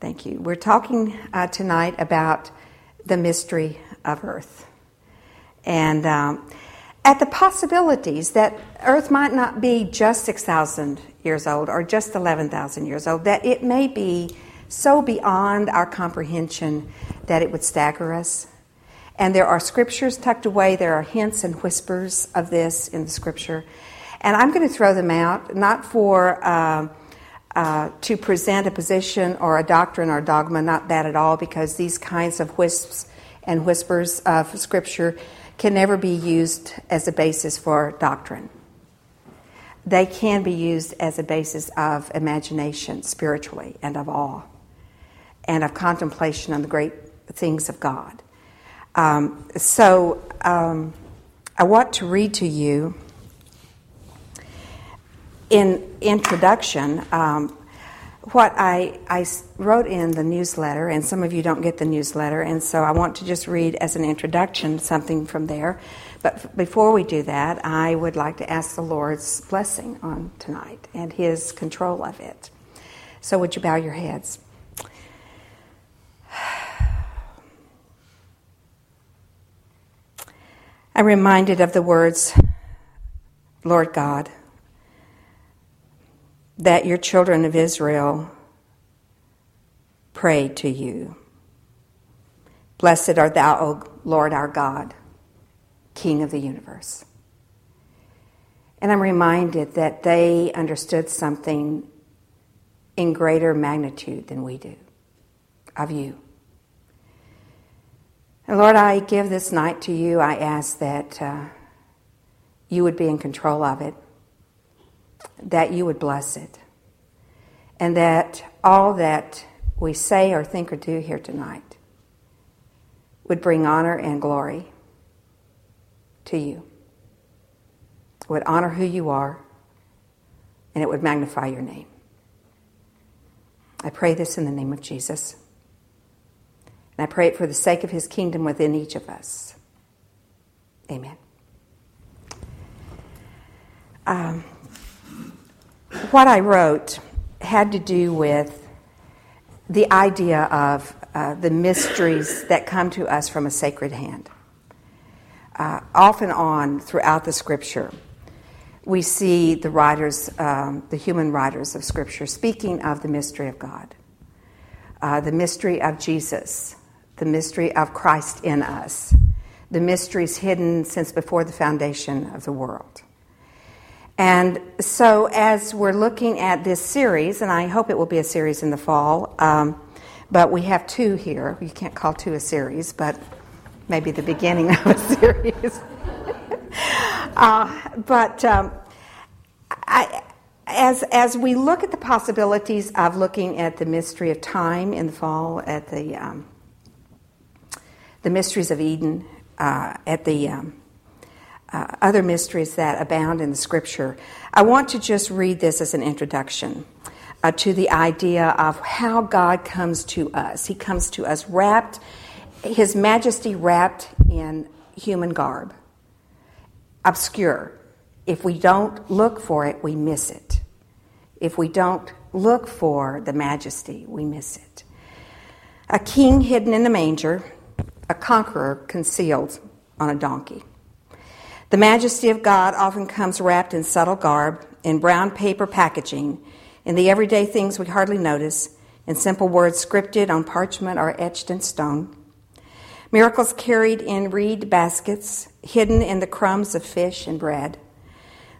Thank you. We're talking uh, tonight about the mystery of Earth. And um, at the possibilities that Earth might not be just 6,000 years old or just 11,000 years old, that it may be so beyond our comprehension that it would stagger us. And there are scriptures tucked away, there are hints and whispers of this in the scripture. And I'm going to throw them out, not for. Uh, uh, to present a position or a doctrine or dogma, not that at all, because these kinds of wisps and whispers of Scripture can never be used as a basis for doctrine. They can be used as a basis of imagination spiritually and of awe and of contemplation on the great things of God. Um, so um, I want to read to you in introduction, um, what I, I wrote in the newsletter, and some of you don't get the newsletter, and so I want to just read as an introduction something from there. But before we do that, I would like to ask the Lord's blessing on tonight and His control of it. So, would you bow your heads? I'm reminded of the words, Lord God that your children of Israel prayed to you. Blessed art thou, O Lord our God, King of the universe. And I'm reminded that they understood something in greater magnitude than we do of you. And Lord, I give this night to you. I ask that uh, you would be in control of it that you would bless it. And that all that we say or think or do here tonight would bring honor and glory to you. Would honor who you are, and it would magnify your name. I pray this in the name of Jesus. And I pray it for the sake of his kingdom within each of us. Amen. Um, what I wrote had to do with the idea of uh, the mysteries that come to us from a sacred hand. Uh, off and on throughout the scripture, we see the writers, um, the human writers of scripture, speaking of the mystery of God, uh, the mystery of Jesus, the mystery of Christ in us, the mysteries hidden since before the foundation of the world. And so, as we're looking at this series, and I hope it will be a series in the fall, um, but we have two here. You can't call two a series, but maybe the beginning of a series. uh, but um, I, as, as we look at the possibilities of looking at the mystery of time in the fall, at the, um, the mysteries of Eden, uh, at the um, uh, other mysteries that abound in the scripture. I want to just read this as an introduction uh, to the idea of how God comes to us. He comes to us wrapped, His majesty wrapped in human garb, obscure. If we don't look for it, we miss it. If we don't look for the majesty, we miss it. A king hidden in the manger, a conqueror concealed on a donkey. The majesty of God often comes wrapped in subtle garb, in brown paper packaging, in the everyday things we hardly notice, in simple words scripted on parchment or etched in stone. Miracles carried in reed baskets, hidden in the crumbs of fish and bread.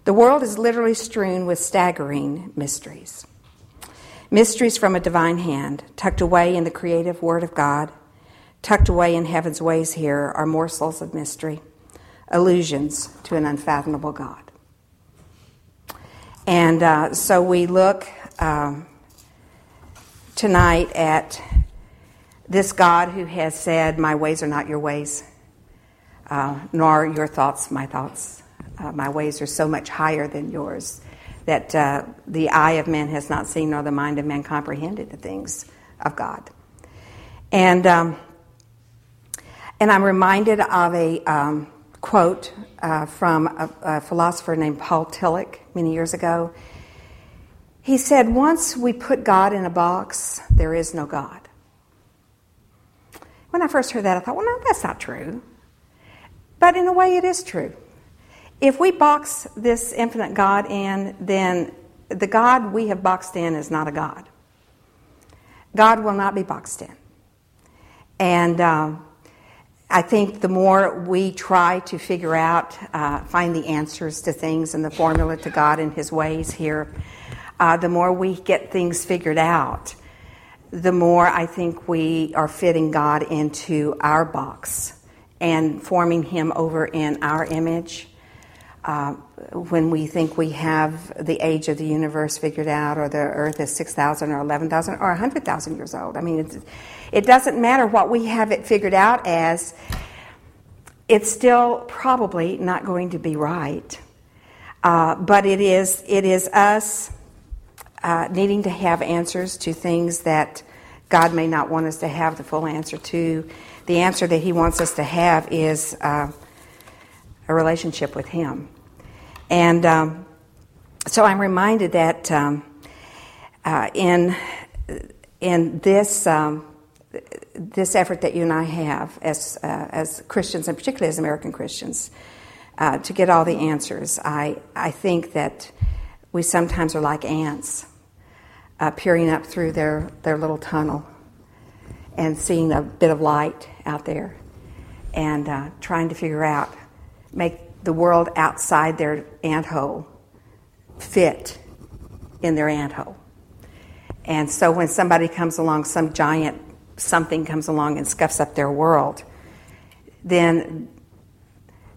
The world is literally strewn with staggering mysteries. Mysteries from a divine hand, tucked away in the creative Word of God, tucked away in heaven's ways here, are morsels of mystery allusions to an unfathomable God. And uh, so we look um, tonight at this God who has said, My ways are not your ways, uh, nor your thoughts my thoughts. Uh, my ways are so much higher than yours that uh, the eye of man has not seen, nor the mind of man comprehended the things of God. And, um, and I'm reminded of a. Um, quote uh, from a, a, philosopher named Paul Tillich many years ago. he said, once we put God in a box, there is no God. When I first heard that, I thought, well, no, that's not true. But in a way, it is true. If we box this infinite God in, then the God we have boxed in is not a God. God will not be boxed in. And um, I think the more we try to figure out, uh, find the answers to things and the formula to God and His ways here, uh, the more we get things figured out, the more I think we are fitting God into our box and forming Him over in our image. Uh, when we think we have the age of the universe figured out, or the earth is 6,000 or 11,000 or 100,000 years old. I mean, it doesn't matter what we have it figured out as, it's still probably not going to be right. Uh, but it is, it is us uh, needing to have answers to things that God may not want us to have the full answer to. The answer that He wants us to have is uh, a relationship with Him. And um, so I'm reminded that um, uh, in, in this, um, this effort that you and I have as, uh, as Christians, and particularly as American Christians, uh, to get all the answers, I, I think that we sometimes are like ants uh, peering up through their, their little tunnel and seeing a bit of light out there and uh, trying to figure out, make the world outside their ant hole fit in their ant hole. And so when somebody comes along, some giant something comes along and scuffs up their world, then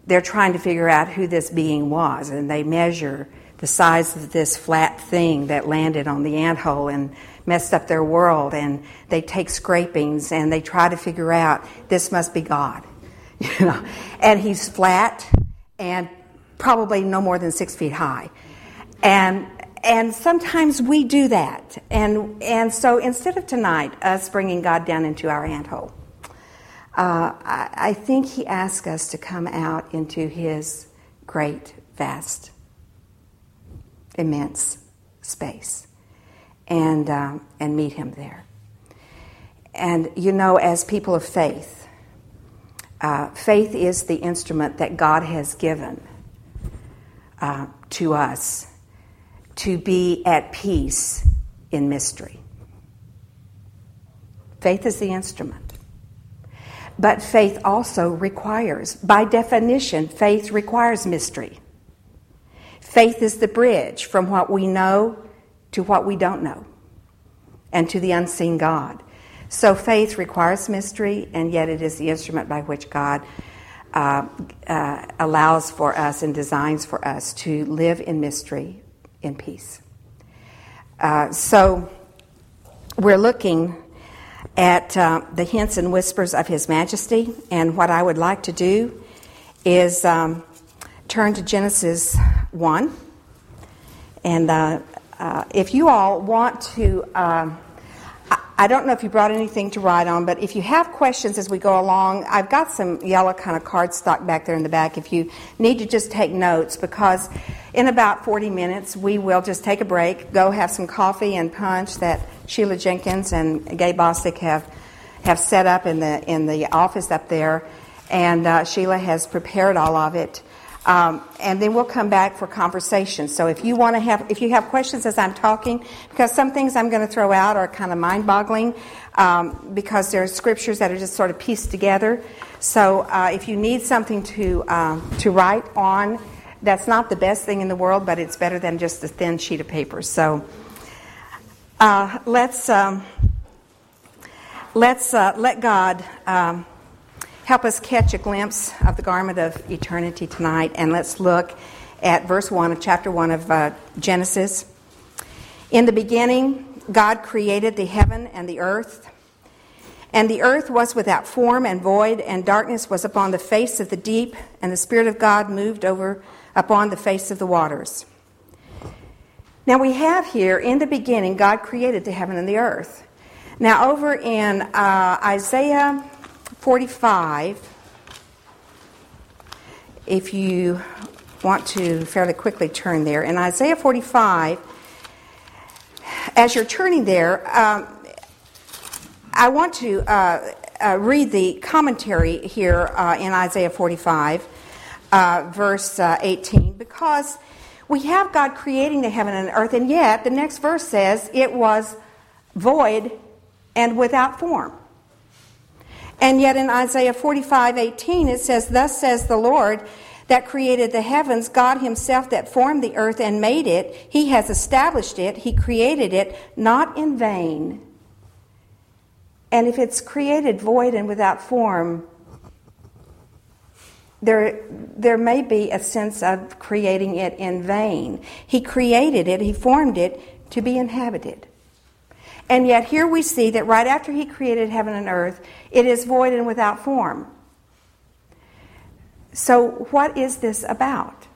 they're trying to figure out who this being was, and they measure the size of this flat thing that landed on the ant hole and messed up their world and they take scrapings and they try to figure out this must be God. You know, and he's flat and probably no more than six feet high. And and sometimes we do that. And and so instead of tonight us bringing God down into our ant hole, uh, I, I think He asks us to come out into His great, vast immense space and, um, and meet him there. And you know, as people of faith, uh, faith is the instrument that God has given uh, to us to be at peace in mystery. Faith is the instrument. But faith also requires, by definition, faith requires mystery. Faith is the bridge from what we know to what we don't know and to the unseen God. So faith requires mystery, and yet it is the instrument by which God uh, uh, allows for us and designs for us to live in mystery in peace. Uh, so we're looking at uh, the hints and whispers of His Majesty, and what I would like to do is um, turn to Genesis 1. And uh, uh, if you all want to, I don't know if you brought anything to write on, but if you have questions as we go along, I've got some yellow kind of cardstock back there in the back if you need to just take notes because in about 40 minutes we will just take a break, go have some coffee and punch that Sheila Jenkins and Gay Bostic have, have set up in the, in the office up there. And uh, Sheila has prepared all of it. Um, and then we'll come back for conversation. So if you want to have, if you have questions as I'm talking, because some things I'm going to throw out are kind of mind-boggling, um, because there are scriptures that are just sort of pieced together. So uh, if you need something to um, to write on, that's not the best thing in the world, but it's better than just a thin sheet of paper. So uh, let's um, let's uh, let God. Help us catch a glimpse of the garment of eternity tonight. And let's look at verse 1 of chapter 1 of uh, Genesis. In the beginning, God created the heaven and the earth. And the earth was without form and void, and darkness was upon the face of the deep, and the Spirit of God moved over upon the face of the waters. Now we have here, in the beginning, God created the heaven and the earth. Now, over in uh, Isaiah 45, if you want to fairly quickly turn there, in Isaiah 45, as you're turning there, um, I want to uh, uh, read the commentary here uh, in Isaiah 45, uh, verse uh, 18, because we have God creating the heaven and earth, and yet the next verse says it was void and without form. And yet in Isaiah 45, 18, it says, Thus says the Lord that created the heavens, God Himself that formed the earth and made it, He has established it, He created it, not in vain. And if it's created void and without form, there, there may be a sense of creating it in vain. He created it, He formed it to be inhabited. And yet, here we see that right after He created heaven and earth, it is void and without form. So, what is this about?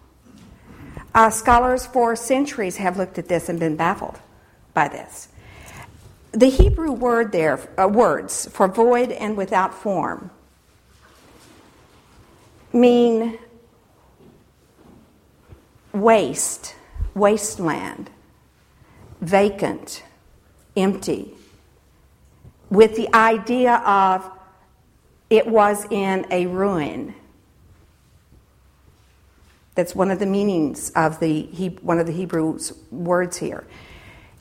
Uh, scholars for centuries have looked at this and been baffled by this. The Hebrew word there, uh, words for void and without form, mean waste, wasteland, vacant, empty, with the idea of it was in a ruin. That's one of the meanings of the one of the Hebrew words here.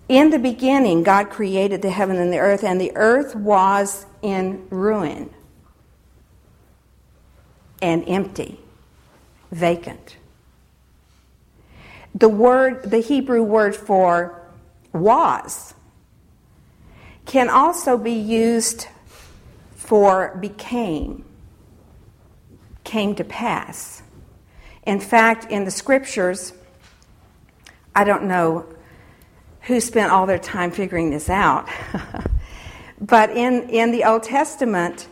In the beginning, God created the heaven and the earth, and the earth was in ruin and empty, vacant. The word, the Hebrew word for was, can also be used for became, came to pass. In fact, in the scriptures, I don't know who spent all their time figuring this out, but in, in the Old Testament,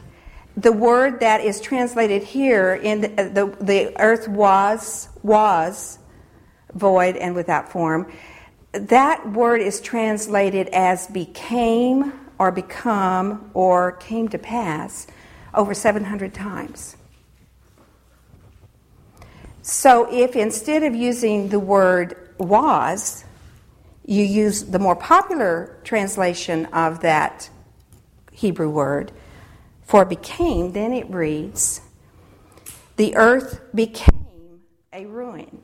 the word that is translated here in the, uh, the, the earth was was void and without form that word is translated as became or become or came to pass over 700 times. So if instead of using the word was, you use the more popular translation of that Hebrew word for became, then it reads, The earth became a ruin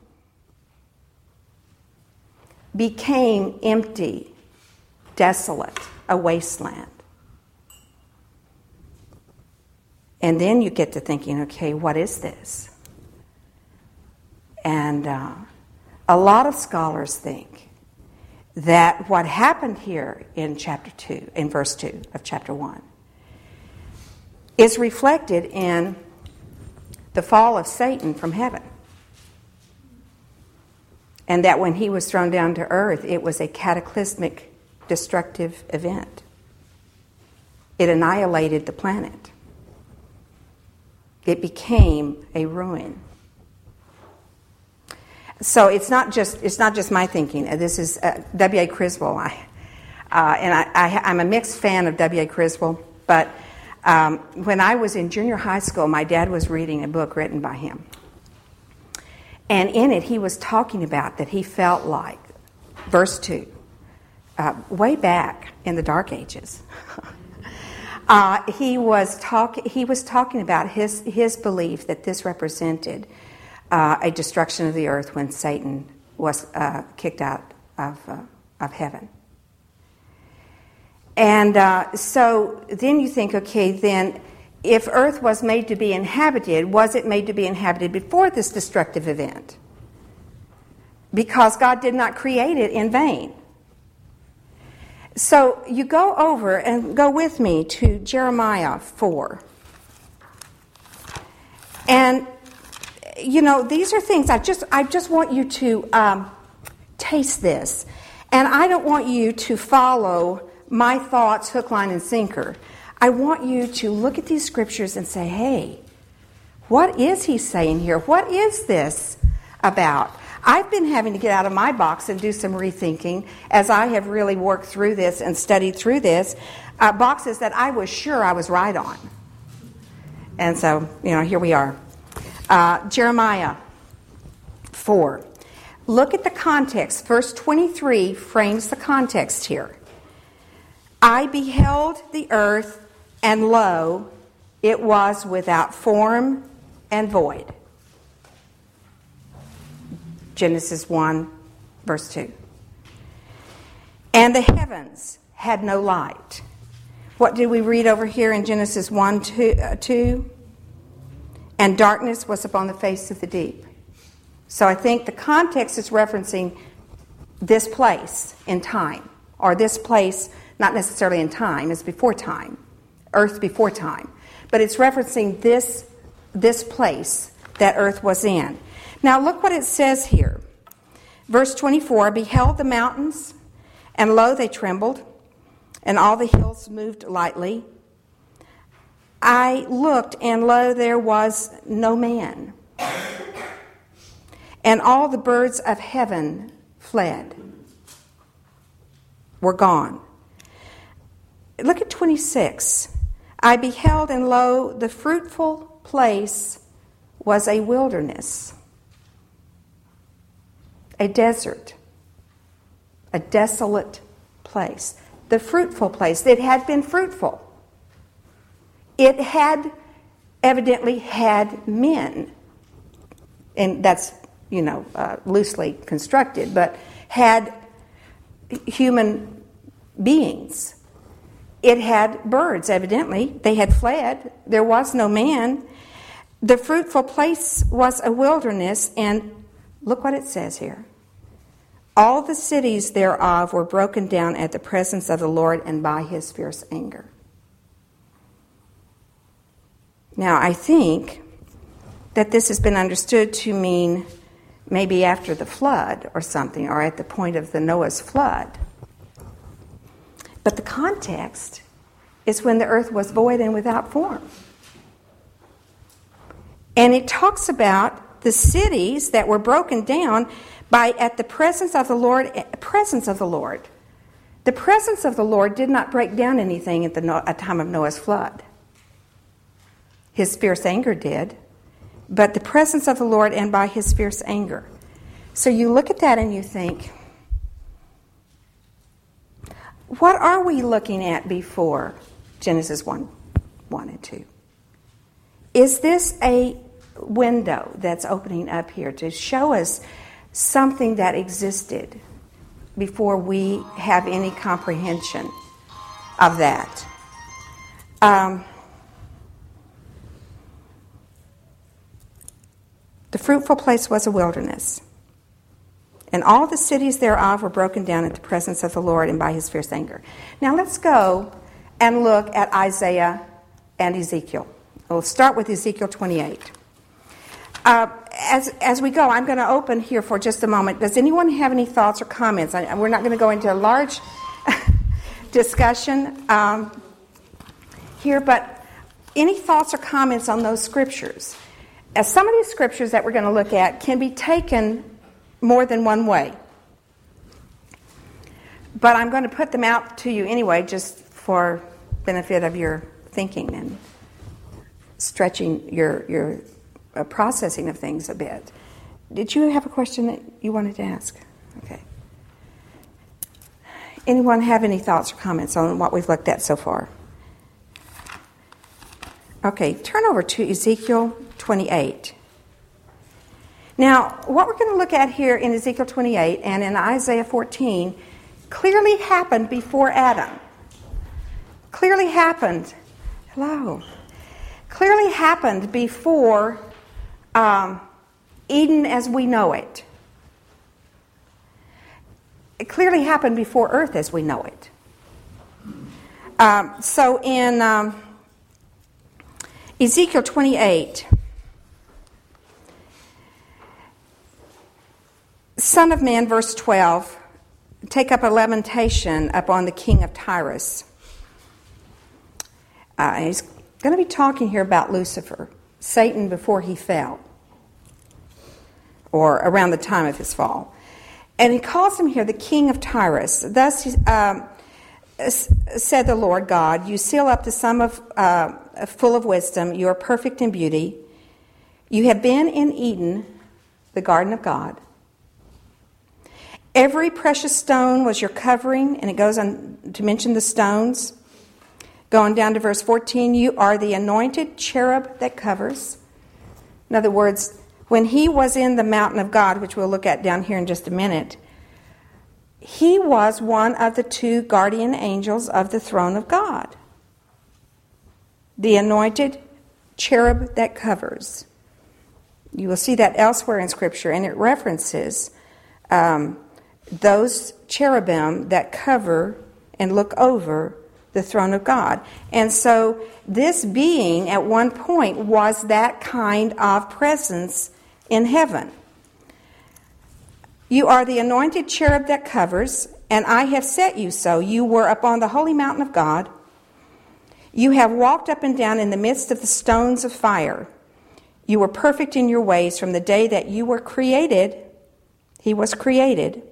became empty, desolate, a wasteland. And then you get to thinking, okay, what is this? And uh, a lot of scholars think that what happened here in chapter 2, in verse 2 of chapter 1, is reflected in the fall of Satan from heaven and that when he was thrown down to earth, it was a cataclysmic, destructive event. It annihilated the planet, it became a ruin. So it's not just it's not just my thinking. Uh, this is uh, W. A. Criswell, I, uh, and I, am a mixed fan of W. A. Criswell. But um, when I was in junior high school, my dad was reading a book written by him, and in it, he was talking about that he felt like, verse 2, uh, way back in the Dark Ages, uh, he, was talk- he was talking about his, his belief that this represented uh, a destruction of the earth when Satan was uh, kicked out of, uh, of heaven. And uh, so then you think, okay, then if Earth was made to be inhabited, was it made to be inhabited before this destructive event? Because God did not create it in vain. So you go over and go with me to Jeremiah 4. And you know, these are things I just I just want you to um, taste this. And I don't want you to follow my thoughts hook, line, and sinker. I want you to look at these scriptures and say, hey, what is he saying here? What is this about? I've been having to get out of my box and do some rethinking as I have really worked through this and studied through this. Uh, boxes that I was sure I was right on. And so, you know, here we are. Uh, Jeremiah 4. look at the context. Verse 23 frames the context here. I beheld the earth, and lo, it was without form and void. Genesis 1, verse 2. And the heavens had no light. What did we read over here in Genesis 1 2? Uh, 2? And darkness was upon the face of the deep. So I think the context is referencing this place in time, or this place, not necessarily in time, it's before time, earth before time. But it's referencing this, this place that earth was in. Now look what it says here. Verse 24 Beheld the mountains, and lo, they trembled, and all the hills moved lightly. I looked, and lo, there was no man and all the birds of heaven fled, were gone. Look at 26. I beheld, and lo, the fruitful place was a wilderness, a desert, a desolate place. The fruitful place. It had been fruitful. It had evidently had men. And that's you know, uh, loosely constructed, but had human beings. It had birds, evidently. They had fled. There was no man. The fruitful place was a wilderness, and look what it says here. All the cities thereof were broken down at the presence of the Lord and by his fierce anger. Now, I think that this has been understood to mean maybe after the flood or something, or at the point of the Noah's flood. But the context is when the earth was void and without form. And it talks about the cities that were broken down by at the presence of the Lord, eh, presence of the Lord. The presence of the Lord did not break down anything at the time of Noah's flood. His fierce anger did but the presence of the Lord and by his fierce anger. So you look at that and you think, what are we looking at before Genesis 1, 1 and 2? Is this a window that's opening up here to show us something that existed before we have any comprehension of that? Um, The fruitful place was a wilderness, and all the cities thereof were broken down at the presence of the Lord and by his fierce anger. Now let's go and look at Isaiah and Ezekiel. We'll start with Ezekiel 28. Uh, as, as we go, I'm going to open here for just a moment. Does anyone have any thoughts or comments? I, we're not going to go into a large discussion um, here, but any thoughts or comments on those scriptures? as some of these scriptures that we're going to look at can be taken more than one way. But I'm going to put them out to you anyway, just for benefit of your thinking and stretching your your uh, processing of things a bit. Did you have a question that you wanted to ask? Okay. Anyone have any thoughts or comments on what we've looked at so far? Okay, turn over to Ezekiel 28. Now, what we're going to look at here in Ezekiel 28 and in Isaiah 14 clearly happened before Adam. Clearly happened. Hello. Clearly happened before um, Eden as we know it. It clearly happened before earth as we know it. Um, so in um, Ezekiel 28, Son of man, verse 12, take up a lamentation upon the king of Tyrus. Uh, he's going to be talking here about Lucifer, Satan before he fell, or around the time of his fall. And he calls him here the king of Tyrus. Thus um, said the Lord God, You seal up the sum of uh, full of wisdom, you are perfect in beauty. You have been in Eden, the garden of God. Every precious stone was your covering, and it goes on to mention the stones. Going down to verse 14, you are the anointed cherub that covers. In other words, when he was in the mountain of God, which we'll look at down here in just a minute, he was one of the two guardian angels of the throne of God. The anointed cherub that covers. You will see that elsewhere in Scripture, and it references um, those cherubim that cover and look over the throne of God. And so this being at one point was that kind of presence in heaven. You are the anointed cherub that covers, and I have set you so. You were upon the holy mountain of God. You have walked up and down in the midst of the stones of fire. You were perfect in your ways from the day that you were created. He was created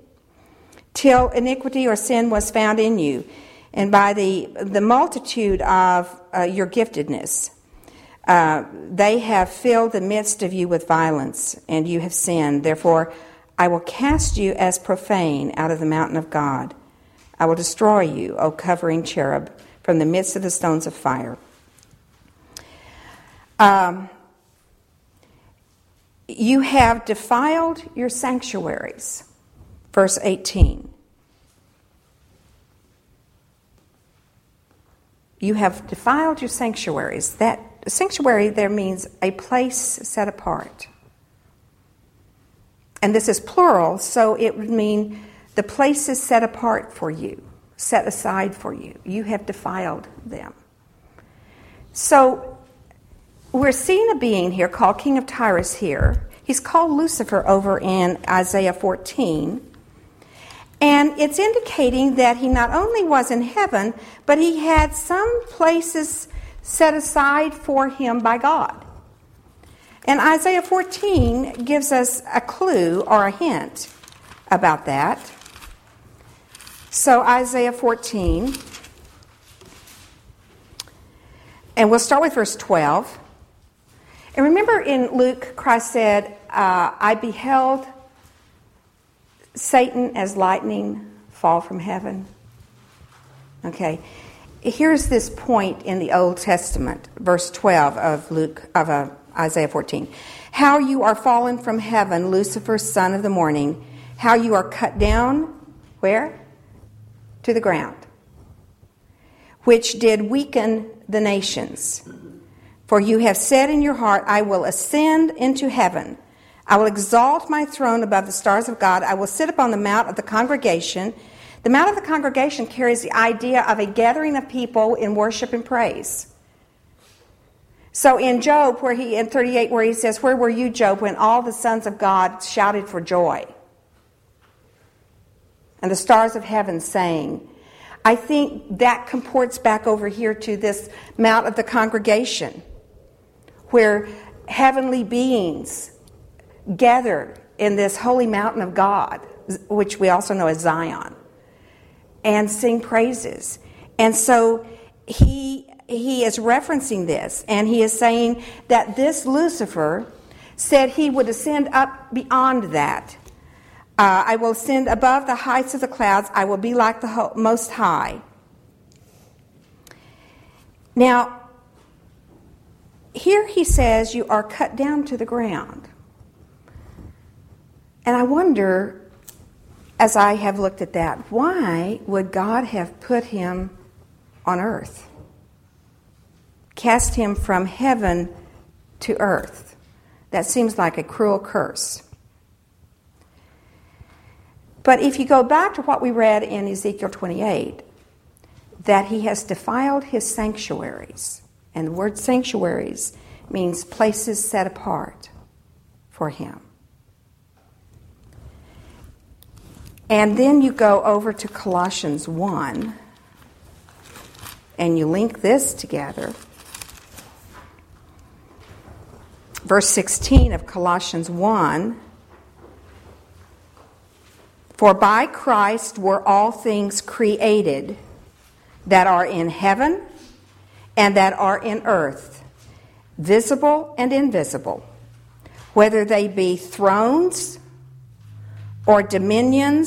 till iniquity or sin was found in you and by the, the multitude of uh, your giftedness. Uh, they have filled the midst of you with violence, and you have sinned. Therefore, I will cast you as profane out of the mountain of God. I will destroy you, O covering cherub, from the midst of the stones of fire. Um, you have defiled your sanctuaries. Verse 18. You have defiled your sanctuaries. That sanctuary there means a place set apart. And this is plural, so it would mean the place is set apart for you, set aside for you. You have defiled them. So we're seeing a being here called King of Tyrus here. He's called Lucifer over in Isaiah 14. And it's indicating that he not only was in heaven, but he had some places set aside for him by God. And Isaiah 14 gives us a clue or a hint about that. So, Isaiah 14, and we'll start with verse 12. And remember in Luke, Christ said, uh, I beheld Satan as lightning fall from heaven? Okay. Here's this point in the Old Testament, verse 12 of Luke of uh, Isaiah 14. How you are fallen from heaven, Lucifer, son of the morning, how you are cut down where? To the ground. Which did weaken the nations. For you have said in your heart, I will ascend into heaven. I will exalt my throne above the stars of God. I will sit upon the mount of the congregation. The mount of the congregation carries the idea of a gathering of people in worship and praise. So in Job, where he in 38, where he says, Where were you, Job, when all the sons of God shouted for joy? And the stars of heaven sang. I think that comports back over here to this mount of the congregation, where heavenly beings gather in this holy mountain of God, which we also know as Zion, and sing praises. And so he he is referencing this, and he is saying that this Lucifer said he would ascend up beyond that. Uh, I will ascend above the heights of the clouds. I will be like the Most High. Now, here he says you are cut down to the ground. And I wonder, as I have looked at that, why would God have put him on earth? Cast him from heaven to earth. That seems like a cruel curse. But if you go back to what we read in Ezekiel 28, that he has defiled his sanctuaries, and the word sanctuaries means places set apart for him. And then you go over to Colossians 1 and you link this together. Verse 16 of Colossians 1 For by Christ were all things created that are in heaven and that are in earth, visible and invisible, whether they be thrones or dominions